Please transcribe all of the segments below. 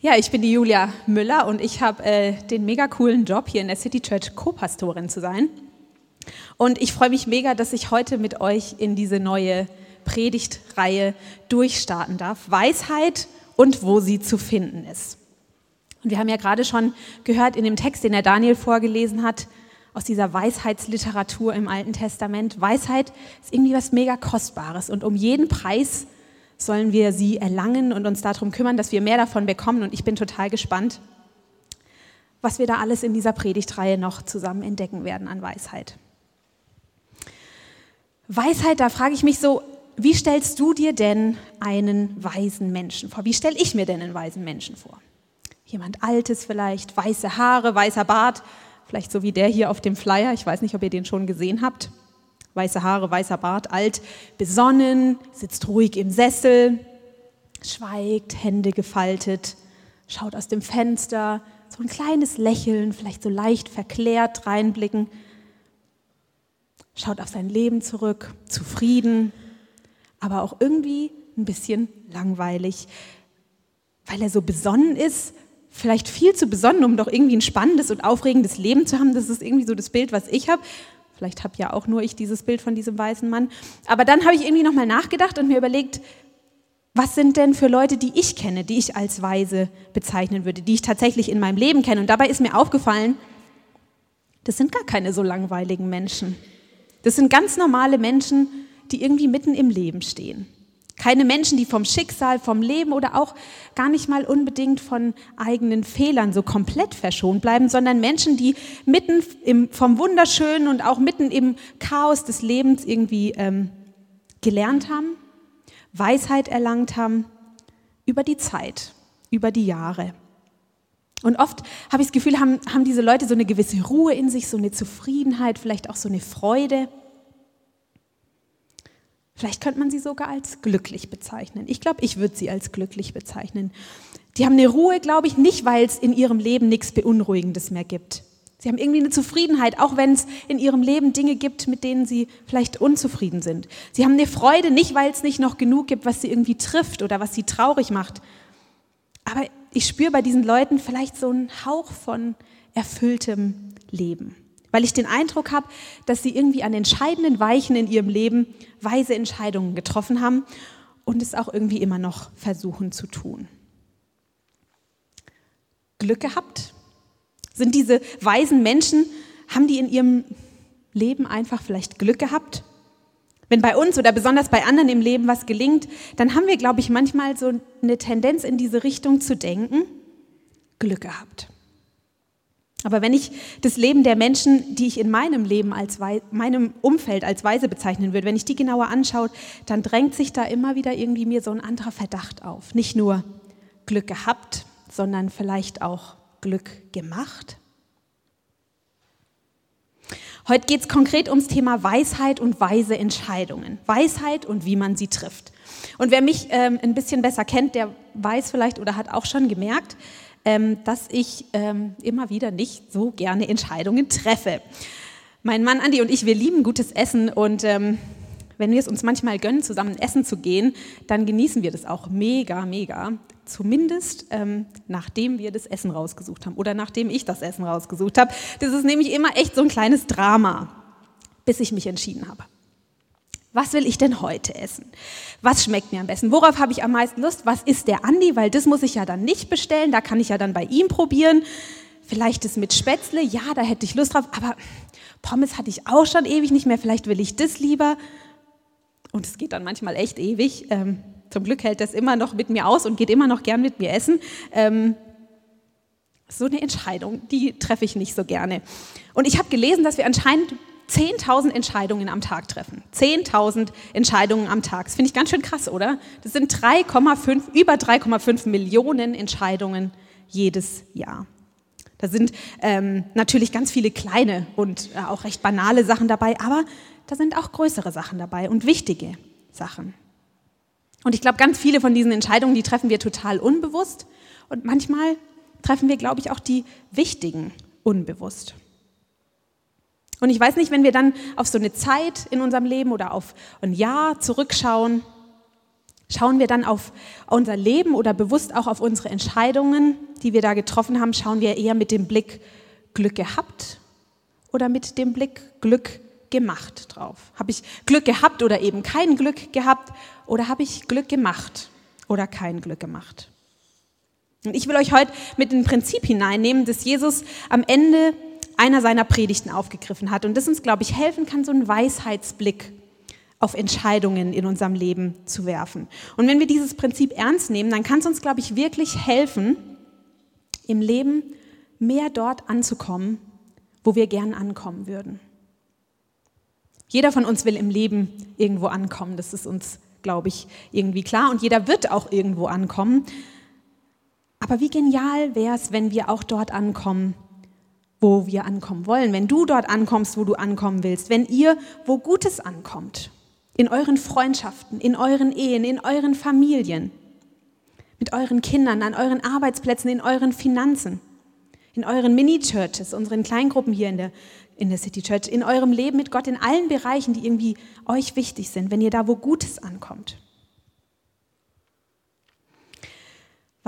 Ja, ich bin die Julia Müller und ich habe äh, den mega coolen Job, hier in der City Church Co-Pastorin zu sein. Und ich freue mich mega, dass ich heute mit euch in diese neue Predigtreihe durchstarten darf. Weisheit und wo sie zu finden ist. Und wir haben ja gerade schon gehört in dem Text, den der Daniel vorgelesen hat, aus dieser Weisheitsliteratur im Alten Testament. Weisheit ist irgendwie was mega Kostbares und um jeden Preis sollen wir sie erlangen und uns darum kümmern, dass wir mehr davon bekommen. Und ich bin total gespannt, was wir da alles in dieser Predigtreihe noch zusammen entdecken werden an Weisheit. Weisheit, da frage ich mich so, wie stellst du dir denn einen weisen Menschen vor? Wie stelle ich mir denn einen weisen Menschen vor? Jemand Altes vielleicht, weiße Haare, weißer Bart, vielleicht so wie der hier auf dem Flyer. Ich weiß nicht, ob ihr den schon gesehen habt weiße Haare, weißer Bart, alt, besonnen, sitzt ruhig im Sessel, schweigt, Hände gefaltet, schaut aus dem Fenster, so ein kleines Lächeln, vielleicht so leicht verklärt reinblicken, schaut auf sein Leben zurück, zufrieden, aber auch irgendwie ein bisschen langweilig, weil er so besonnen ist, vielleicht viel zu besonnen, um doch irgendwie ein spannendes und aufregendes Leben zu haben. Das ist irgendwie so das Bild, was ich habe. Vielleicht habe ja auch nur ich dieses Bild von diesem weißen Mann. Aber dann habe ich irgendwie nochmal nachgedacht und mir überlegt, was sind denn für Leute, die ich kenne, die ich als weise bezeichnen würde, die ich tatsächlich in meinem Leben kenne. Und dabei ist mir aufgefallen, das sind gar keine so langweiligen Menschen. Das sind ganz normale Menschen, die irgendwie mitten im Leben stehen. Keine Menschen, die vom Schicksal, vom Leben oder auch gar nicht mal unbedingt von eigenen Fehlern so komplett verschont bleiben, sondern Menschen, die mitten im, vom Wunderschönen und auch mitten im Chaos des Lebens irgendwie ähm, gelernt haben, Weisheit erlangt haben über die Zeit, über die Jahre. Und oft habe ich das Gefühl, haben, haben diese Leute so eine gewisse Ruhe in sich, so eine Zufriedenheit, vielleicht auch so eine Freude. Vielleicht könnte man sie sogar als glücklich bezeichnen. Ich glaube, ich würde sie als glücklich bezeichnen. Die haben eine Ruhe, glaube ich, nicht, weil es in ihrem Leben nichts Beunruhigendes mehr gibt. Sie haben irgendwie eine Zufriedenheit, auch wenn es in ihrem Leben Dinge gibt, mit denen sie vielleicht unzufrieden sind. Sie haben eine Freude, nicht weil es nicht noch genug gibt, was sie irgendwie trifft oder was sie traurig macht. Aber ich spüre bei diesen Leuten vielleicht so einen Hauch von erfülltem Leben weil ich den Eindruck habe, dass sie irgendwie an entscheidenden Weichen in ihrem Leben weise Entscheidungen getroffen haben und es auch irgendwie immer noch versuchen zu tun. Glück gehabt? Sind diese weisen Menschen, haben die in ihrem Leben einfach vielleicht Glück gehabt? Wenn bei uns oder besonders bei anderen im Leben was gelingt, dann haben wir, glaube ich, manchmal so eine Tendenz in diese Richtung zu denken, Glück gehabt. Aber wenn ich das Leben der Menschen, die ich in meinem Leben als meinem Umfeld als weise bezeichnen würde, wenn ich die genauer anschaue, dann drängt sich da immer wieder irgendwie mir so ein anderer Verdacht auf. Nicht nur Glück gehabt, sondern vielleicht auch Glück gemacht. Heute geht es konkret ums Thema Weisheit und weise Entscheidungen. Weisheit und wie man sie trifft. Und wer mich ähm, ein bisschen besser kennt, der weiß vielleicht oder hat auch schon gemerkt, ähm, dass ich ähm, immer wieder nicht so gerne Entscheidungen treffe. Mein Mann Andi und ich, wir lieben gutes Essen und ähm, wenn wir es uns manchmal gönnen, zusammen essen zu gehen, dann genießen wir das auch mega, mega. Zumindest ähm, nachdem wir das Essen rausgesucht haben oder nachdem ich das Essen rausgesucht habe. Das ist nämlich immer echt so ein kleines Drama, bis ich mich entschieden habe. Was will ich denn heute essen? Was schmeckt mir am besten? Worauf habe ich am meisten Lust? Was ist der Andi? Weil das muss ich ja dann nicht bestellen, da kann ich ja dann bei ihm probieren. Vielleicht das mit Spätzle, ja, da hätte ich Lust drauf, aber Pommes hatte ich auch schon ewig nicht mehr, vielleicht will ich das lieber. Und es geht dann manchmal echt ewig. Ähm, zum Glück hält das immer noch mit mir aus und geht immer noch gern mit mir essen. Ähm, so eine Entscheidung, die treffe ich nicht so gerne. Und ich habe gelesen, dass wir anscheinend 10.000 Entscheidungen am Tag treffen. 10.000 Entscheidungen am Tag. Das finde ich ganz schön krass, oder? Das sind 3,5, über 3,5 Millionen Entscheidungen jedes Jahr. Da sind ähm, natürlich ganz viele kleine und äh, auch recht banale Sachen dabei, aber da sind auch größere Sachen dabei und wichtige Sachen. Und ich glaube, ganz viele von diesen Entscheidungen, die treffen wir total unbewusst und manchmal treffen wir, glaube ich, auch die wichtigen unbewusst. Und ich weiß nicht, wenn wir dann auf so eine Zeit in unserem Leben oder auf ein Jahr zurückschauen, Schauen wir dann auf unser Leben oder bewusst auch auf unsere Entscheidungen, die wir da getroffen haben, schauen wir eher mit dem Blick Glück gehabt oder mit dem Blick Glück gemacht drauf? Habe ich Glück gehabt oder eben kein Glück gehabt oder habe ich Glück gemacht oder kein Glück gemacht? Und ich will euch heute mit dem Prinzip hineinnehmen, das Jesus am Ende einer seiner Predigten aufgegriffen hat und das uns, glaube ich, helfen kann, so einen Weisheitsblick auf Entscheidungen in unserem Leben zu werfen. Und wenn wir dieses Prinzip ernst nehmen, dann kann es uns, glaube ich, wirklich helfen, im Leben mehr dort anzukommen, wo wir gern ankommen würden. Jeder von uns will im Leben irgendwo ankommen, das ist uns, glaube ich, irgendwie klar. Und jeder wird auch irgendwo ankommen. Aber wie genial wäre es, wenn wir auch dort ankommen, wo wir ankommen wollen, wenn du dort ankommst, wo du ankommen willst, wenn ihr wo Gutes ankommt, in euren Freundschaften, in euren Ehen, in euren Familien, mit euren Kindern, an euren Arbeitsplätzen, in euren Finanzen, in euren Mini-Churches, unseren Kleingruppen hier in der, in der City Church, in eurem Leben mit Gott, in allen Bereichen, die irgendwie euch wichtig sind, wenn ihr da wo Gutes ankommt.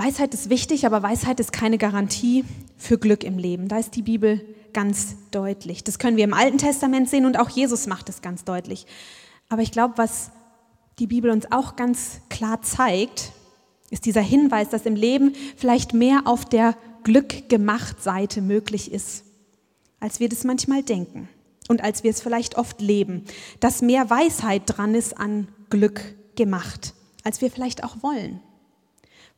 Weisheit ist wichtig, aber Weisheit ist keine Garantie für Glück im Leben. Da ist die Bibel ganz deutlich. Das können wir im Alten Testament sehen und auch Jesus macht es ganz deutlich. Aber ich glaube, was die Bibel uns auch ganz klar zeigt, ist dieser Hinweis, dass im Leben vielleicht mehr auf der Glück gemacht Seite möglich ist, als wir das manchmal denken und als wir es vielleicht oft leben. Dass mehr Weisheit dran ist an Glück gemacht, als wir vielleicht auch wollen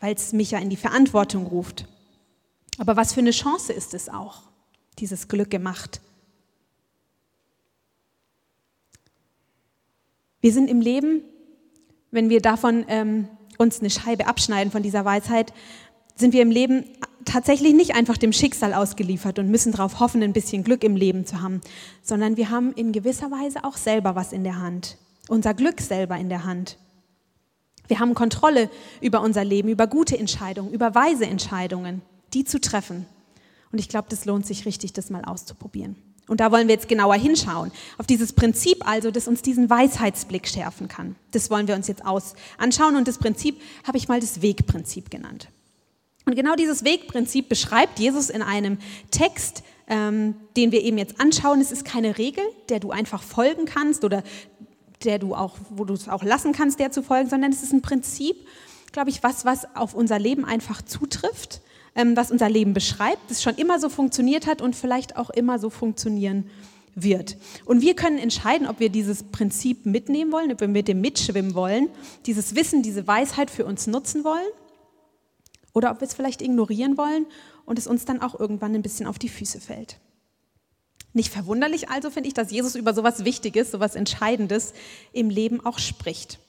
weil es mich ja in die Verantwortung ruft. Aber was für eine Chance ist es auch, dieses Glück gemacht? Wir sind im Leben, wenn wir davon ähm, uns eine Scheibe abschneiden von dieser Weisheit, sind wir im Leben tatsächlich nicht einfach dem Schicksal ausgeliefert und müssen darauf hoffen, ein bisschen Glück im Leben zu haben, sondern wir haben in gewisser Weise auch selber was in der Hand, unser Glück selber in der Hand. Wir haben Kontrolle über unser Leben, über gute Entscheidungen, über weise Entscheidungen, die zu treffen. Und ich glaube, das lohnt sich richtig, das mal auszuprobieren. Und da wollen wir jetzt genauer hinschauen. Auf dieses Prinzip also, das uns diesen Weisheitsblick schärfen kann. Das wollen wir uns jetzt aus anschauen. Und das Prinzip habe ich mal das Wegprinzip genannt. Und genau dieses Wegprinzip beschreibt Jesus in einem Text, ähm, den wir eben jetzt anschauen. Es ist keine Regel, der du einfach folgen kannst oder der du auch, wo du es auch lassen kannst, der zu folgen, sondern es ist ein Prinzip, glaube ich, was, was auf unser Leben einfach zutrifft, ähm, was unser Leben beschreibt, das schon immer so funktioniert hat und vielleicht auch immer so funktionieren wird. Und wir können entscheiden, ob wir dieses Prinzip mitnehmen wollen, ob wir mit dem mitschwimmen wollen, dieses Wissen, diese Weisheit für uns nutzen wollen oder ob wir es vielleicht ignorieren wollen und es uns dann auch irgendwann ein bisschen auf die Füße fällt. Nicht verwunderlich also finde ich, dass Jesus über sowas Wichtiges, sowas Entscheidendes im Leben auch spricht.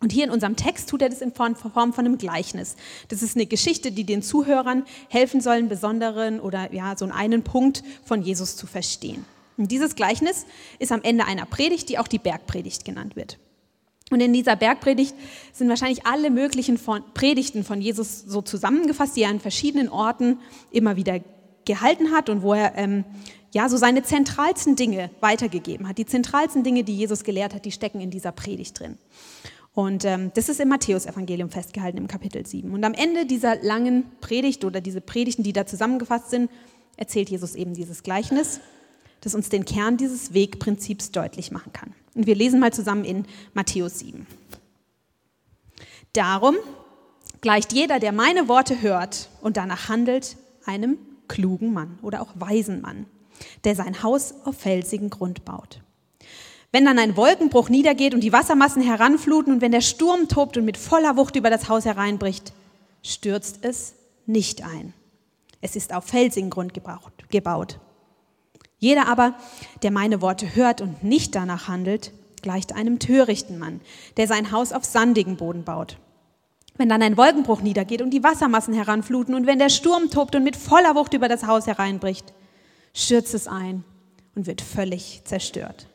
Und hier in unserem Text tut er das in Form von einem Gleichnis. Das ist eine Geschichte, die den Zuhörern helfen soll, einen besonderen oder ja, so einen Punkt von Jesus zu verstehen. Und dieses Gleichnis ist am Ende einer Predigt, die auch die Bergpredigt genannt wird. Und in dieser Bergpredigt sind wahrscheinlich alle möglichen von Predigten von Jesus so zusammengefasst, die er an verschiedenen Orten immer wieder gehalten hat und wo er ähm, ja, so seine zentralsten Dinge weitergegeben hat. Die zentralsten Dinge, die Jesus gelehrt hat, die stecken in dieser Predigt drin. Und ähm, das ist im Matthäus-Evangelium festgehalten im Kapitel 7. Und am Ende dieser langen Predigt oder diese Predigten, die da zusammengefasst sind, erzählt Jesus eben dieses Gleichnis, das uns den Kern dieses Wegprinzips deutlich machen kann. Und wir lesen mal zusammen in Matthäus 7. Darum gleicht jeder, der meine Worte hört und danach handelt, einem klugen Mann oder auch weisen Mann der sein Haus auf felsigen Grund baut. Wenn dann ein Wolkenbruch niedergeht und die Wassermassen heranfluten und wenn der Sturm tobt und mit voller Wucht über das Haus hereinbricht, stürzt es nicht ein. Es ist auf felsigen Grund gebaut. Jeder aber, der meine Worte hört und nicht danach handelt, gleicht einem törichten Mann, der sein Haus auf sandigen Boden baut. Wenn dann ein Wolkenbruch niedergeht und die Wassermassen heranfluten und wenn der Sturm tobt und mit voller Wucht über das Haus hereinbricht, stürzt es ein und wird völlig zerstört.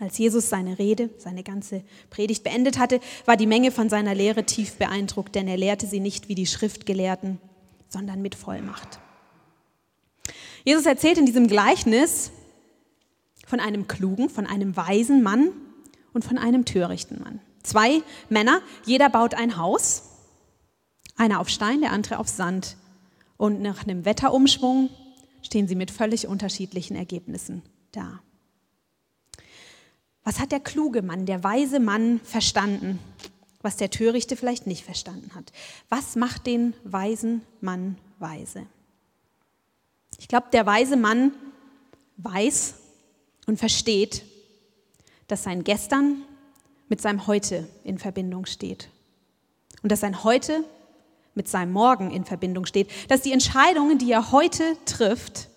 Als Jesus seine Rede, seine ganze Predigt beendet hatte, war die Menge von seiner Lehre tief beeindruckt, denn er lehrte sie nicht wie die Schriftgelehrten, sondern mit Vollmacht. Jesus erzählt in diesem Gleichnis von einem klugen, von einem weisen Mann und von einem törichten Mann. Zwei Männer, jeder baut ein Haus, einer auf Stein, der andere auf Sand. Und nach einem Wetterumschwung stehen sie mit völlig unterschiedlichen Ergebnissen da. Was hat der kluge Mann, der weise Mann verstanden, was der Törichte vielleicht nicht verstanden hat? Was macht den weisen Mann weise? Ich glaube, der weise Mann weiß und versteht, dass sein Gestern mit seinem Heute in Verbindung steht. Und dass sein Heute mit seinem Morgen in Verbindung steht. Dass die Entscheidungen, die er heute trifft,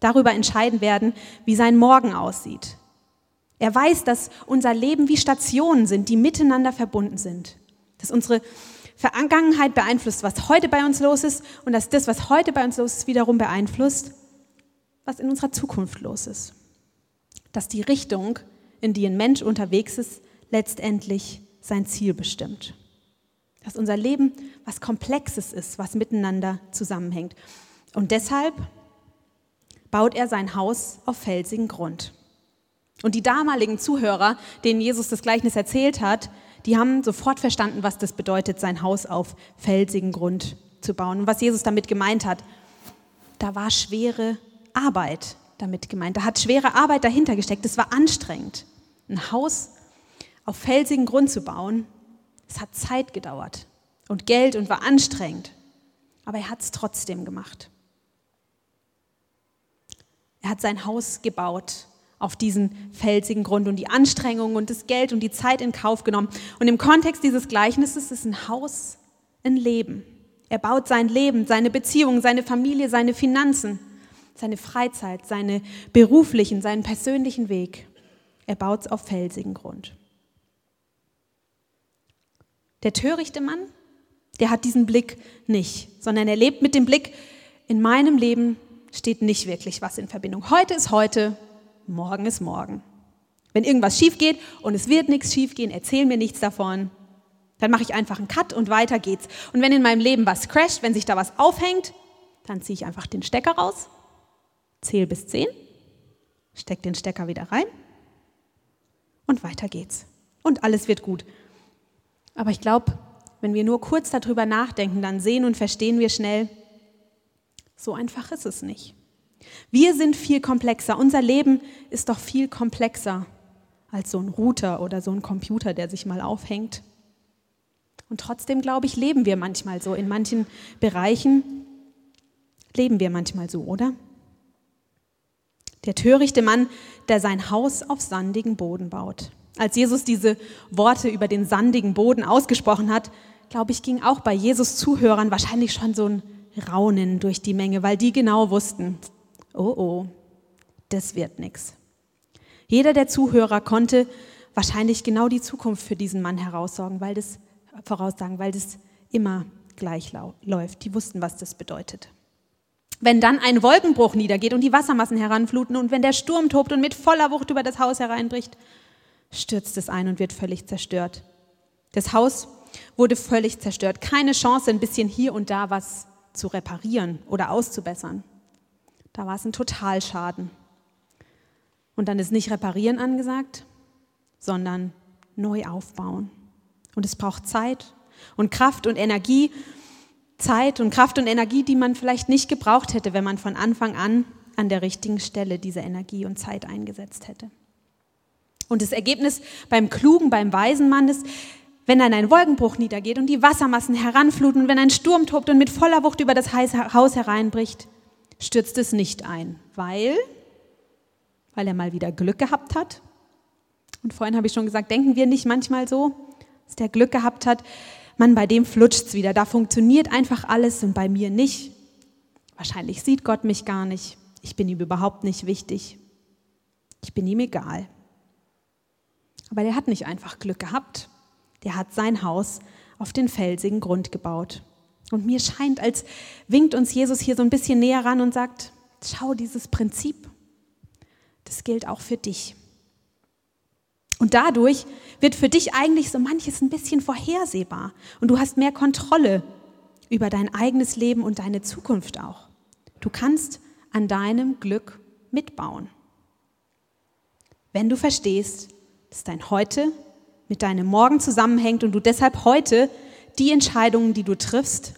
darüber entscheiden werden, wie sein Morgen aussieht. Er weiß, dass unser Leben wie Stationen sind, die miteinander verbunden sind. Dass unsere Vergangenheit beeinflusst, was heute bei uns los ist und dass das, was heute bei uns los ist, wiederum beeinflusst, was in unserer Zukunft los ist. Dass die Richtung, in die ein Mensch unterwegs ist, letztendlich sein Ziel bestimmt. Dass unser Leben was Komplexes ist, was miteinander zusammenhängt. Und deshalb baut er sein Haus auf felsigen Grund. Und die damaligen Zuhörer, denen Jesus das Gleichnis erzählt hat, die haben sofort verstanden, was das bedeutet, sein Haus auf felsigen Grund zu bauen. Und was Jesus damit gemeint hat, da war schwere Arbeit damit gemeint. Da hat schwere Arbeit dahinter gesteckt. Es war anstrengend. Ein Haus auf felsigen Grund zu bauen, es hat Zeit gedauert und Geld und war anstrengend. Aber er hat es trotzdem gemacht. Er hat sein Haus gebaut auf diesen felsigen Grund und die Anstrengung und das Geld und die Zeit in Kauf genommen. Und im Kontext dieses Gleichnisses ist ein Haus ein Leben. Er baut sein Leben, seine Beziehungen, seine Familie, seine Finanzen, seine Freizeit, seine beruflichen, seinen persönlichen Weg. Er baut es auf felsigen Grund. Der törichte Mann, der hat diesen Blick nicht, sondern er lebt mit dem Blick, in meinem Leben steht nicht wirklich was in Verbindung. Heute ist heute, morgen ist morgen. Wenn irgendwas schief geht und es wird nichts schief gehen, erzähl mir nichts davon. Dann mache ich einfach einen Cut und weiter geht's. Und wenn in meinem Leben was crasht, wenn sich da was aufhängt, dann ziehe ich einfach den Stecker raus, zähle bis zehn, steck den Stecker wieder rein und weiter geht's. Und alles wird gut. Aber ich glaube, wenn wir nur kurz darüber nachdenken, dann sehen und verstehen wir schnell, so einfach ist es nicht. Wir sind viel komplexer. Unser Leben ist doch viel komplexer als so ein Router oder so ein Computer, der sich mal aufhängt. Und trotzdem, glaube ich, leben wir manchmal so. In manchen Bereichen leben wir manchmal so, oder? Der törichte Mann, der sein Haus auf sandigen Boden baut. Als Jesus diese Worte über den sandigen Boden ausgesprochen hat, glaube ich, ging auch bei Jesus Zuhörern wahrscheinlich schon so ein Raunen durch die Menge, weil die genau wussten, oh oh, das wird nichts. Jeder der Zuhörer konnte wahrscheinlich genau die Zukunft für diesen Mann heraussagen, weil das, voraussagen, weil das immer gleich läuft. Die wussten, was das bedeutet. Wenn dann ein Wolkenbruch niedergeht und die Wassermassen heranfluten und wenn der Sturm tobt und mit voller Wucht über das Haus hereinbricht, stürzt es ein und wird völlig zerstört. Das Haus wurde völlig zerstört. Keine Chance, ein bisschen hier und da was zu reparieren oder auszubessern. Da war es ein Totalschaden. Und dann ist nicht reparieren angesagt, sondern neu aufbauen. Und es braucht Zeit und Kraft und Energie. Zeit und Kraft und Energie, die man vielleicht nicht gebraucht hätte, wenn man von Anfang an an der richtigen Stelle diese Energie und Zeit eingesetzt hätte. Und das Ergebnis beim klugen, beim weisen Mann ist, wenn dann ein Wolkenbruch niedergeht und die Wassermassen heranfluten, wenn ein Sturm tobt und mit voller Wucht über das Haus hereinbricht, stürzt es nicht ein, weil, weil er mal wieder Glück gehabt hat. Und vorhin habe ich schon gesagt, denken wir nicht manchmal so, dass der Glück gehabt hat, man, bei dem flutscht es wieder, da funktioniert einfach alles und bei mir nicht. Wahrscheinlich sieht Gott mich gar nicht. Ich bin ihm überhaupt nicht wichtig. Ich bin ihm egal. Aber der hat nicht einfach Glück gehabt. Der hat sein Haus auf den felsigen Grund gebaut. Und mir scheint, als winkt uns Jesus hier so ein bisschen näher ran und sagt, schau dieses Prinzip, das gilt auch für dich. Und dadurch wird für dich eigentlich so manches ein bisschen vorhersehbar und du hast mehr Kontrolle über dein eigenes Leben und deine Zukunft auch. Du kannst an deinem Glück mitbauen. Wenn du verstehst, dass dein Heute mit deinem Morgen zusammenhängt und du deshalb heute die Entscheidungen, die du triffst,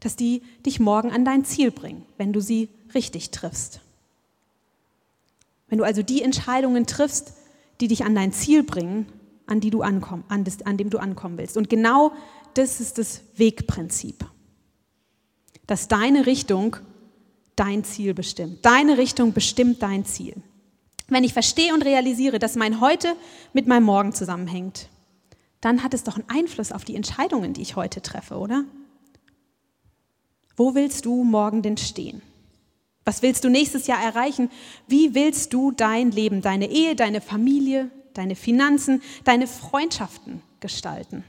dass die dich morgen an dein Ziel bringen, wenn du sie richtig triffst. Wenn du also die Entscheidungen triffst, die dich an dein Ziel bringen, an, die du ankomm, an, das, an dem du ankommen willst. Und genau das ist das Wegprinzip. Dass deine Richtung dein Ziel bestimmt. Deine Richtung bestimmt dein Ziel. Wenn ich verstehe und realisiere, dass mein Heute mit meinem Morgen zusammenhängt, dann hat es doch einen Einfluss auf die Entscheidungen, die ich heute treffe, oder? Wo willst du morgen denn stehen? Was willst du nächstes Jahr erreichen? Wie willst du dein Leben, deine Ehe, deine Familie, deine Finanzen, deine Freundschaften gestalten?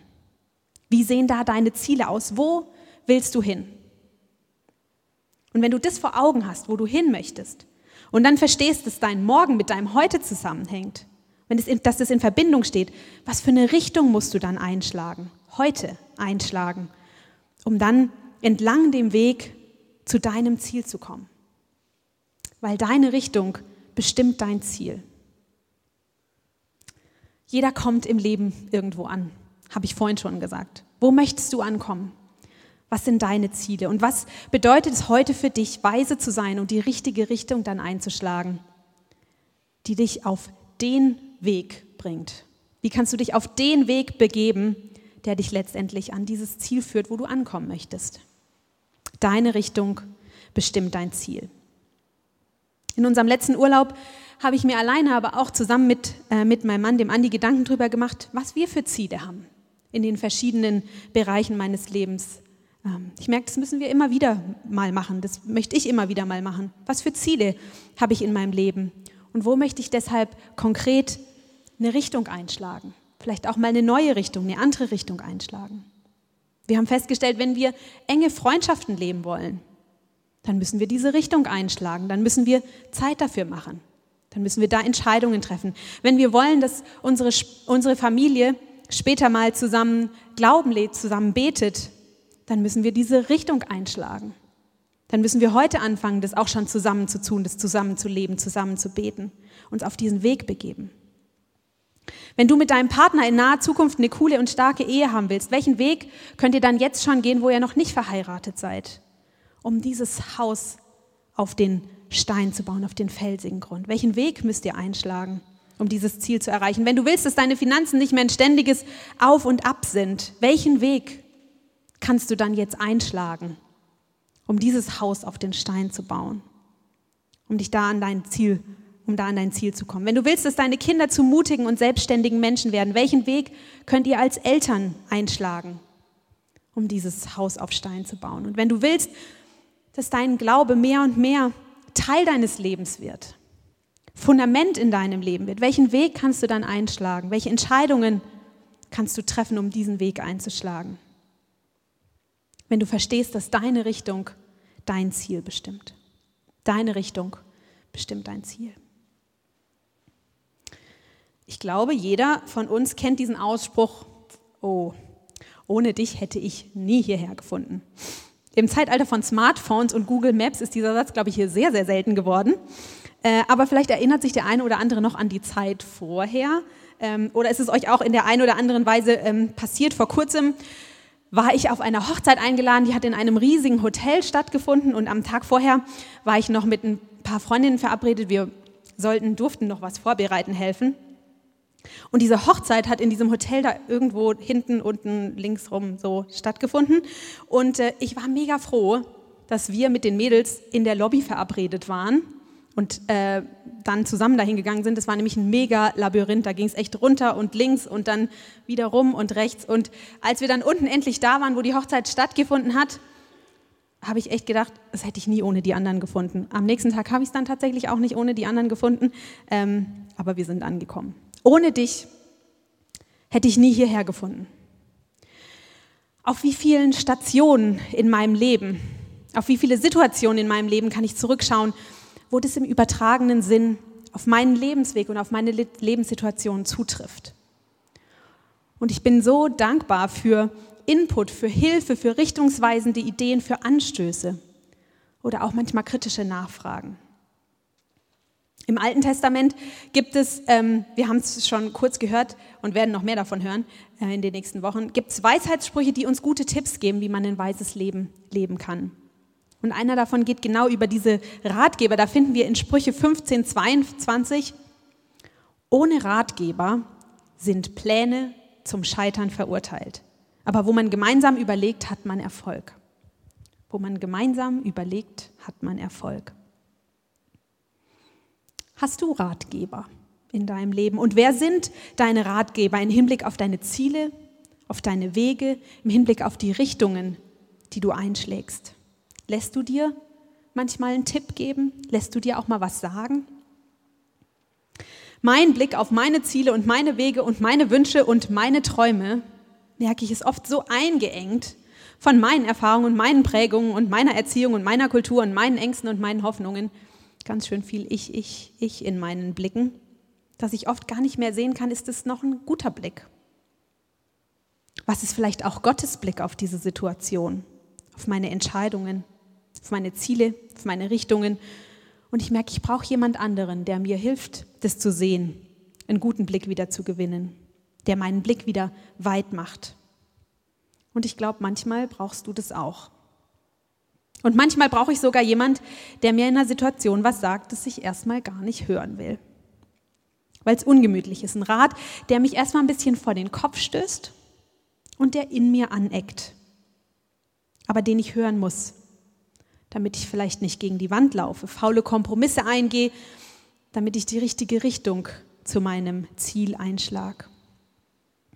Wie sehen da deine Ziele aus? Wo willst du hin? Und wenn du das vor Augen hast, wo du hin möchtest, und dann verstehst, dass dein Morgen mit deinem Heute zusammenhängt, wenn es, dass das in Verbindung steht, was für eine Richtung musst du dann einschlagen, heute einschlagen, um dann entlang dem Weg zu deinem Ziel zu kommen. Weil deine Richtung bestimmt dein Ziel. Jeder kommt im Leben irgendwo an, habe ich vorhin schon gesagt. Wo möchtest du ankommen? Was sind deine Ziele? Und was bedeutet es heute für dich, weise zu sein und die richtige Richtung dann einzuschlagen, die dich auf den Weg bringt? Wie kannst du dich auf den Weg begeben, der dich letztendlich an dieses Ziel führt, wo du ankommen möchtest? Deine Richtung bestimmt dein Ziel. In unserem letzten Urlaub habe ich mir alleine, aber auch zusammen mit, äh, mit meinem Mann, dem Andi, Gedanken darüber gemacht, was wir für Ziele haben in den verschiedenen Bereichen meines Lebens. Ähm, ich merke, das müssen wir immer wieder mal machen. Das möchte ich immer wieder mal machen. Was für Ziele habe ich in meinem Leben? Und wo möchte ich deshalb konkret eine Richtung einschlagen? Vielleicht auch mal eine neue Richtung, eine andere Richtung einschlagen. Wir haben festgestellt, wenn wir enge Freundschaften leben wollen, dann müssen wir diese Richtung einschlagen, dann müssen wir Zeit dafür machen, dann müssen wir da Entscheidungen treffen. Wenn wir wollen, dass unsere, unsere Familie später mal zusammen Glauben lebt, zusammen betet, dann müssen wir diese Richtung einschlagen. Dann müssen wir heute anfangen, das auch schon zusammen zu tun, das zusammen zu leben, zusammen zu beten, uns auf diesen Weg begeben. Wenn du mit deinem Partner in naher Zukunft eine coole und starke Ehe haben willst, welchen Weg könnt ihr dann jetzt schon gehen, wo ihr noch nicht verheiratet seid, um dieses Haus auf den Stein zu bauen, auf den felsigen Grund? Welchen Weg müsst ihr einschlagen, um dieses Ziel zu erreichen? Wenn du willst, dass deine Finanzen nicht mehr ein ständiges Auf und Ab sind, welchen Weg kannst du dann jetzt einschlagen, um dieses Haus auf den Stein zu bauen, um dich da an dein Ziel um da an dein Ziel zu kommen. Wenn du willst, dass deine Kinder zu mutigen und selbstständigen Menschen werden, welchen Weg könnt ihr als Eltern einschlagen, um dieses Haus auf Stein zu bauen? Und wenn du willst, dass dein Glaube mehr und mehr Teil deines Lebens wird, Fundament in deinem Leben wird, welchen Weg kannst du dann einschlagen? Welche Entscheidungen kannst du treffen, um diesen Weg einzuschlagen? Wenn du verstehst, dass deine Richtung dein Ziel bestimmt. Deine Richtung bestimmt dein Ziel. Ich glaube, jeder von uns kennt diesen Ausspruch, oh, ohne dich hätte ich nie hierher gefunden. Im Zeitalter von Smartphones und Google Maps ist dieser Satz, glaube ich, hier sehr, sehr selten geworden. Äh, aber vielleicht erinnert sich der eine oder andere noch an die Zeit vorher. Ähm, oder ist es euch auch in der einen oder anderen Weise ähm, passiert? Vor kurzem war ich auf einer Hochzeit eingeladen, die hat in einem riesigen Hotel stattgefunden und am Tag vorher war ich noch mit ein paar Freundinnen verabredet. Wir sollten, durften noch was vorbereiten helfen. Und diese Hochzeit hat in diesem Hotel da irgendwo hinten, unten, links rum so stattgefunden. Und äh, ich war mega froh, dass wir mit den Mädels in der Lobby verabredet waren und äh, dann zusammen dahin gegangen sind. Das war nämlich ein mega Labyrinth. Da ging es echt runter und links und dann wieder rum und rechts. Und als wir dann unten endlich da waren, wo die Hochzeit stattgefunden hat, habe ich echt gedacht, das hätte ich nie ohne die anderen gefunden. Am nächsten Tag habe ich es dann tatsächlich auch nicht ohne die anderen gefunden, ähm, aber wir sind angekommen. Ohne dich hätte ich nie hierher gefunden. Auf wie vielen Stationen in meinem Leben, auf wie viele Situationen in meinem Leben kann ich zurückschauen, wo das im übertragenen Sinn auf meinen Lebensweg und auf meine Lebenssituation zutrifft. Und ich bin so dankbar für Input, für Hilfe, für richtungsweisende Ideen, für Anstöße oder auch manchmal kritische Nachfragen. Im Alten Testament gibt es, ähm, wir haben es schon kurz gehört und werden noch mehr davon hören äh, in den nächsten Wochen, gibt es Weisheitssprüche, die uns gute Tipps geben, wie man ein weises Leben leben kann. Und einer davon geht genau über diese Ratgeber. Da finden wir in Sprüche 15, 22, ohne Ratgeber sind Pläne zum Scheitern verurteilt. Aber wo man gemeinsam überlegt, hat man Erfolg. Wo man gemeinsam überlegt, hat man Erfolg. Hast du Ratgeber in deinem Leben? Und wer sind deine Ratgeber im Hinblick auf deine Ziele, auf deine Wege, im Hinblick auf die Richtungen, die du einschlägst? Lässt du dir manchmal einen Tipp geben? Lässt du dir auch mal was sagen? Mein Blick auf meine Ziele und meine Wege und meine Wünsche und meine Träume, merke ich, ist oft so eingeengt von meinen Erfahrungen und meinen Prägungen und meiner Erziehung und meiner Kultur und meinen Ängsten und meinen Hoffnungen, ganz schön viel Ich, Ich, Ich in meinen Blicken, dass ich oft gar nicht mehr sehen kann, ist es noch ein guter Blick? Was ist vielleicht auch Gottes Blick auf diese Situation, auf meine Entscheidungen, auf meine Ziele, auf meine Richtungen? Und ich merke, ich brauche jemand anderen, der mir hilft, das zu sehen, einen guten Blick wieder zu gewinnen, der meinen Blick wieder weit macht. Und ich glaube, manchmal brauchst du das auch. Und manchmal brauche ich sogar jemand, der mir in einer Situation was sagt, das ich erstmal gar nicht hören will. Weil es ungemütlich ist. Ein Rat, der mich erstmal ein bisschen vor den Kopf stößt und der in mir aneckt. Aber den ich hören muss, damit ich vielleicht nicht gegen die Wand laufe, faule Kompromisse eingehe, damit ich die richtige Richtung zu meinem Ziel einschlag.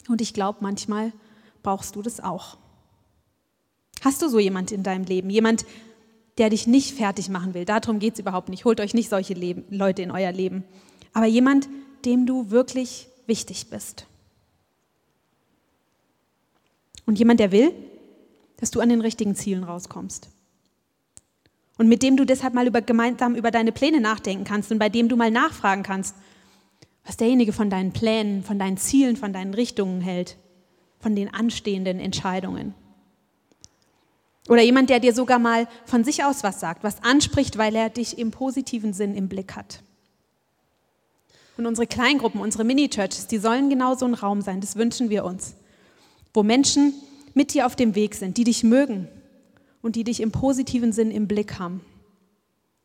Und ich glaube, manchmal brauchst du das auch. Hast du so jemand in deinem Leben? Jemand, der dich nicht fertig machen will? Darum geht es überhaupt nicht. Holt euch nicht solche Leben, Leute in euer Leben. Aber jemand, dem du wirklich wichtig bist. Und jemand, der will, dass du an den richtigen Zielen rauskommst. Und mit dem du deshalb mal über, gemeinsam über deine Pläne nachdenken kannst und bei dem du mal nachfragen kannst, was derjenige von deinen Plänen, von deinen Zielen, von deinen Richtungen hält, von den anstehenden Entscheidungen. Oder jemand, der dir sogar mal von sich aus was sagt, was anspricht, weil er dich im positiven Sinn im Blick hat. Und unsere Kleingruppen, unsere Mini-Churches, die sollen genau so ein Raum sein, das wünschen wir uns, wo Menschen mit dir auf dem Weg sind, die dich mögen und die dich im positiven Sinn im Blick haben.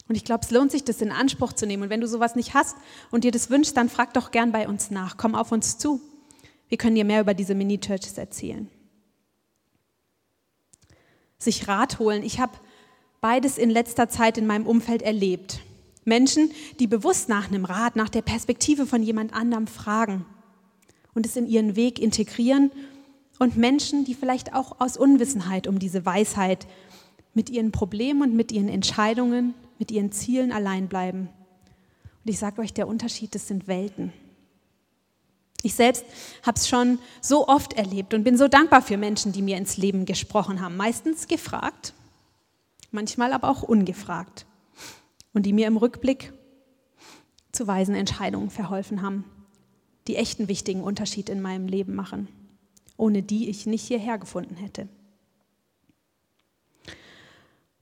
Und ich glaube, es lohnt sich, das in Anspruch zu nehmen. Und wenn du sowas nicht hast und dir das wünschst, dann frag doch gern bei uns nach. Komm auf uns zu. Wir können dir mehr über diese Mini-Churches erzählen sich Rat holen. Ich habe beides in letzter Zeit in meinem Umfeld erlebt. Menschen, die bewusst nach einem Rat, nach der Perspektive von jemand anderem fragen und es in ihren Weg integrieren und Menschen, die vielleicht auch aus Unwissenheit um diese Weisheit mit ihren Problemen und mit ihren Entscheidungen, mit ihren Zielen allein bleiben. Und ich sage euch, der Unterschied, das sind Welten. Ich selbst habe es schon so oft erlebt und bin so dankbar für Menschen, die mir ins Leben gesprochen haben. Meistens gefragt, manchmal aber auch ungefragt. Und die mir im Rückblick zu weisen Entscheidungen verholfen haben, die echten wichtigen Unterschied in meinem Leben machen, ohne die ich nicht hierher gefunden hätte.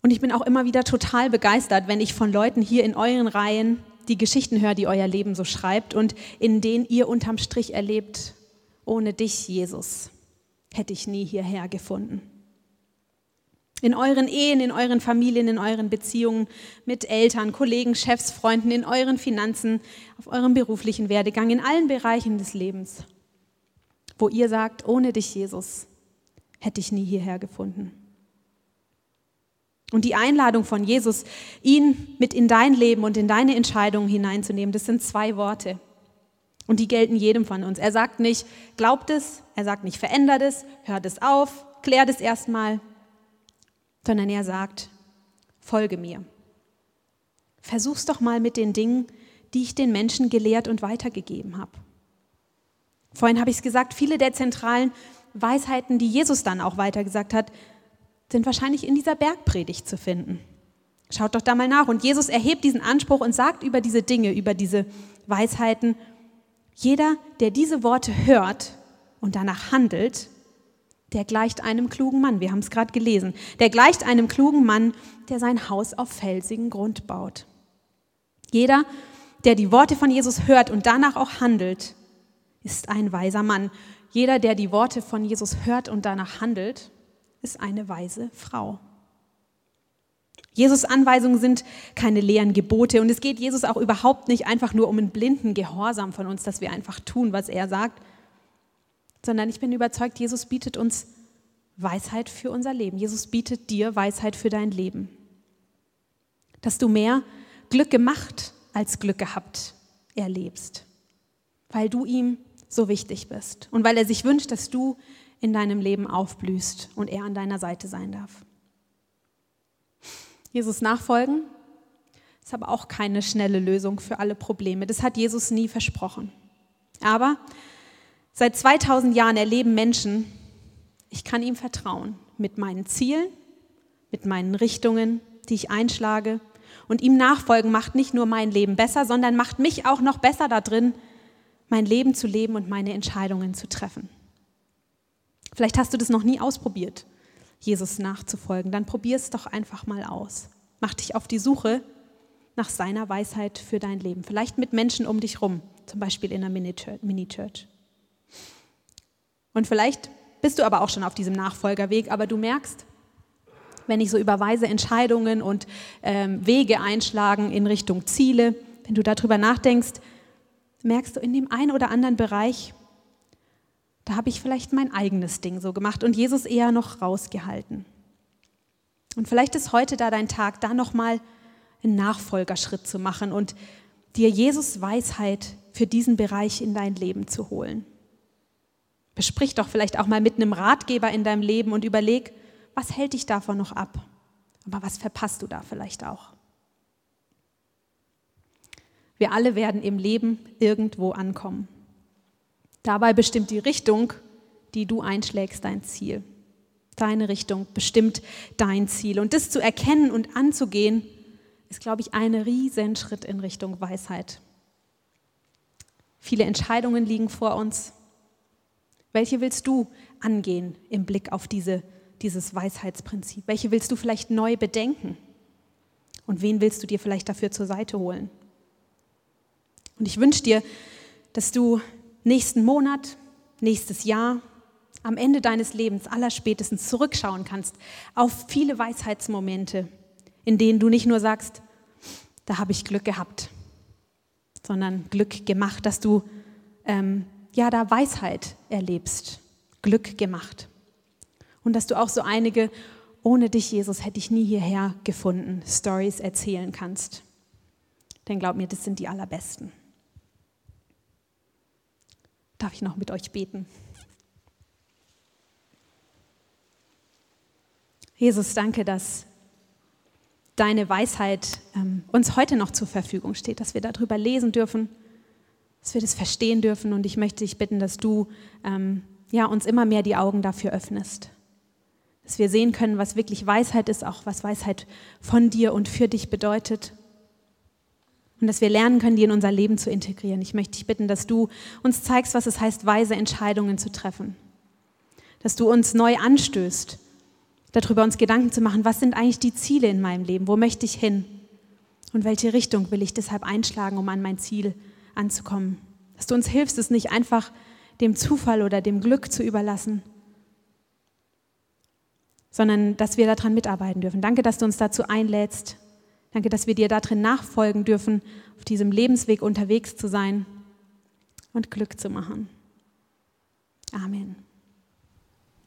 Und ich bin auch immer wieder total begeistert, wenn ich von Leuten hier in euren Reihen die Geschichten höre, die euer Leben so schreibt und in denen ihr unterm Strich erlebt, ohne dich, Jesus, hätte ich nie hierher gefunden. In euren Ehen, in euren Familien, in euren Beziehungen mit Eltern, Kollegen, Chefs, Freunden, in euren Finanzen, auf eurem beruflichen Werdegang, in allen Bereichen des Lebens, wo ihr sagt, ohne dich, Jesus, hätte ich nie hierher gefunden. Und die Einladung von Jesus, ihn mit in dein Leben und in deine Entscheidungen hineinzunehmen, das sind zwei Worte. Und die gelten jedem von uns. Er sagt nicht, glaubt es, er sagt nicht, verändert es, hört es auf, klärt es erstmal, sondern er sagt, folge mir. Versuch's doch mal mit den Dingen, die ich den Menschen gelehrt und weitergegeben habe. Vorhin habe ich es gesagt, viele der zentralen Weisheiten, die Jesus dann auch weitergesagt hat, sind wahrscheinlich in dieser Bergpredigt zu finden. Schaut doch da mal nach. Und Jesus erhebt diesen Anspruch und sagt über diese Dinge, über diese Weisheiten, jeder, der diese Worte hört und danach handelt, der gleicht einem klugen Mann. Wir haben es gerade gelesen. Der gleicht einem klugen Mann, der sein Haus auf felsigen Grund baut. Jeder, der die Worte von Jesus hört und danach auch handelt, ist ein weiser Mann. Jeder, der die Worte von Jesus hört und danach handelt, ist eine weise Frau. Jesus Anweisungen sind keine leeren Gebote und es geht Jesus auch überhaupt nicht einfach nur um einen blinden Gehorsam von uns, dass wir einfach tun, was er sagt, sondern ich bin überzeugt, Jesus bietet uns Weisheit für unser Leben. Jesus bietet dir Weisheit für dein Leben. Dass du mehr Glück gemacht als Glück gehabt erlebst, weil du ihm so wichtig bist und weil er sich wünscht, dass du in deinem Leben aufblühst und er an deiner Seite sein darf. Jesus nachfolgen ist aber auch keine schnelle Lösung für alle Probleme. Das hat Jesus nie versprochen. Aber seit 2000 Jahren erleben Menschen, ich kann ihm vertrauen mit meinen Zielen, mit meinen Richtungen, die ich einschlage. Und ihm nachfolgen macht nicht nur mein Leben besser, sondern macht mich auch noch besser darin, mein Leben zu leben und meine Entscheidungen zu treffen. Vielleicht hast du das noch nie ausprobiert, Jesus nachzufolgen. Dann probier es doch einfach mal aus. Mach dich auf die Suche nach seiner Weisheit für dein Leben. Vielleicht mit Menschen um dich rum, zum Beispiel in einer Mini-Church. Und vielleicht bist du aber auch schon auf diesem Nachfolgerweg, aber du merkst, wenn ich so über weise Entscheidungen und ähm, Wege einschlagen in Richtung Ziele, wenn du darüber nachdenkst, merkst du in dem einen oder anderen Bereich, da habe ich vielleicht mein eigenes Ding so gemacht und Jesus eher noch rausgehalten. Und vielleicht ist heute da dein Tag, da nochmal einen Nachfolgerschritt zu machen und dir Jesus Weisheit für diesen Bereich in dein Leben zu holen. Besprich doch vielleicht auch mal mit einem Ratgeber in deinem Leben und überleg, was hält dich davon noch ab? Aber was verpasst du da vielleicht auch? Wir alle werden im Leben irgendwo ankommen. Dabei bestimmt die Richtung, die du einschlägst, dein Ziel. Deine Richtung bestimmt dein Ziel. Und das zu erkennen und anzugehen, ist, glaube ich, ein Riesenschritt in Richtung Weisheit. Viele Entscheidungen liegen vor uns. Welche willst du angehen im Blick auf diese, dieses Weisheitsprinzip? Welche willst du vielleicht neu bedenken? Und wen willst du dir vielleicht dafür zur Seite holen? Und ich wünsche dir, dass du nächsten Monat, nächstes Jahr, am Ende deines Lebens allerspätestens zurückschauen kannst auf viele Weisheitsmomente, in denen du nicht nur sagst, da habe ich Glück gehabt, sondern Glück gemacht, dass du ähm, ja da Weisheit erlebst, Glück gemacht. Und dass du auch so einige, ohne dich, Jesus, hätte ich nie hierher gefunden, Stories erzählen kannst. Denn glaub mir, das sind die allerbesten. Darf ich noch mit euch beten? Jesus, danke, dass deine Weisheit ähm, uns heute noch zur Verfügung steht, dass wir darüber lesen dürfen, dass wir das verstehen dürfen. Und ich möchte dich bitten, dass du ähm, ja, uns immer mehr die Augen dafür öffnest. Dass wir sehen können, was wirklich Weisheit ist, auch was Weisheit von dir und für dich bedeutet und dass wir lernen können, die in unser Leben zu integrieren. Ich möchte dich bitten, dass du uns zeigst, was es heißt, weise Entscheidungen zu treffen. Dass du uns neu anstößt, darüber uns Gedanken zu machen, was sind eigentlich die Ziele in meinem Leben, wo möchte ich hin und welche Richtung will ich deshalb einschlagen, um an mein Ziel anzukommen. Dass du uns hilfst, es nicht einfach dem Zufall oder dem Glück zu überlassen, sondern dass wir daran mitarbeiten dürfen. Danke, dass du uns dazu einlädst, Danke, dass wir dir darin nachfolgen dürfen, auf diesem Lebensweg unterwegs zu sein und Glück zu machen. Amen.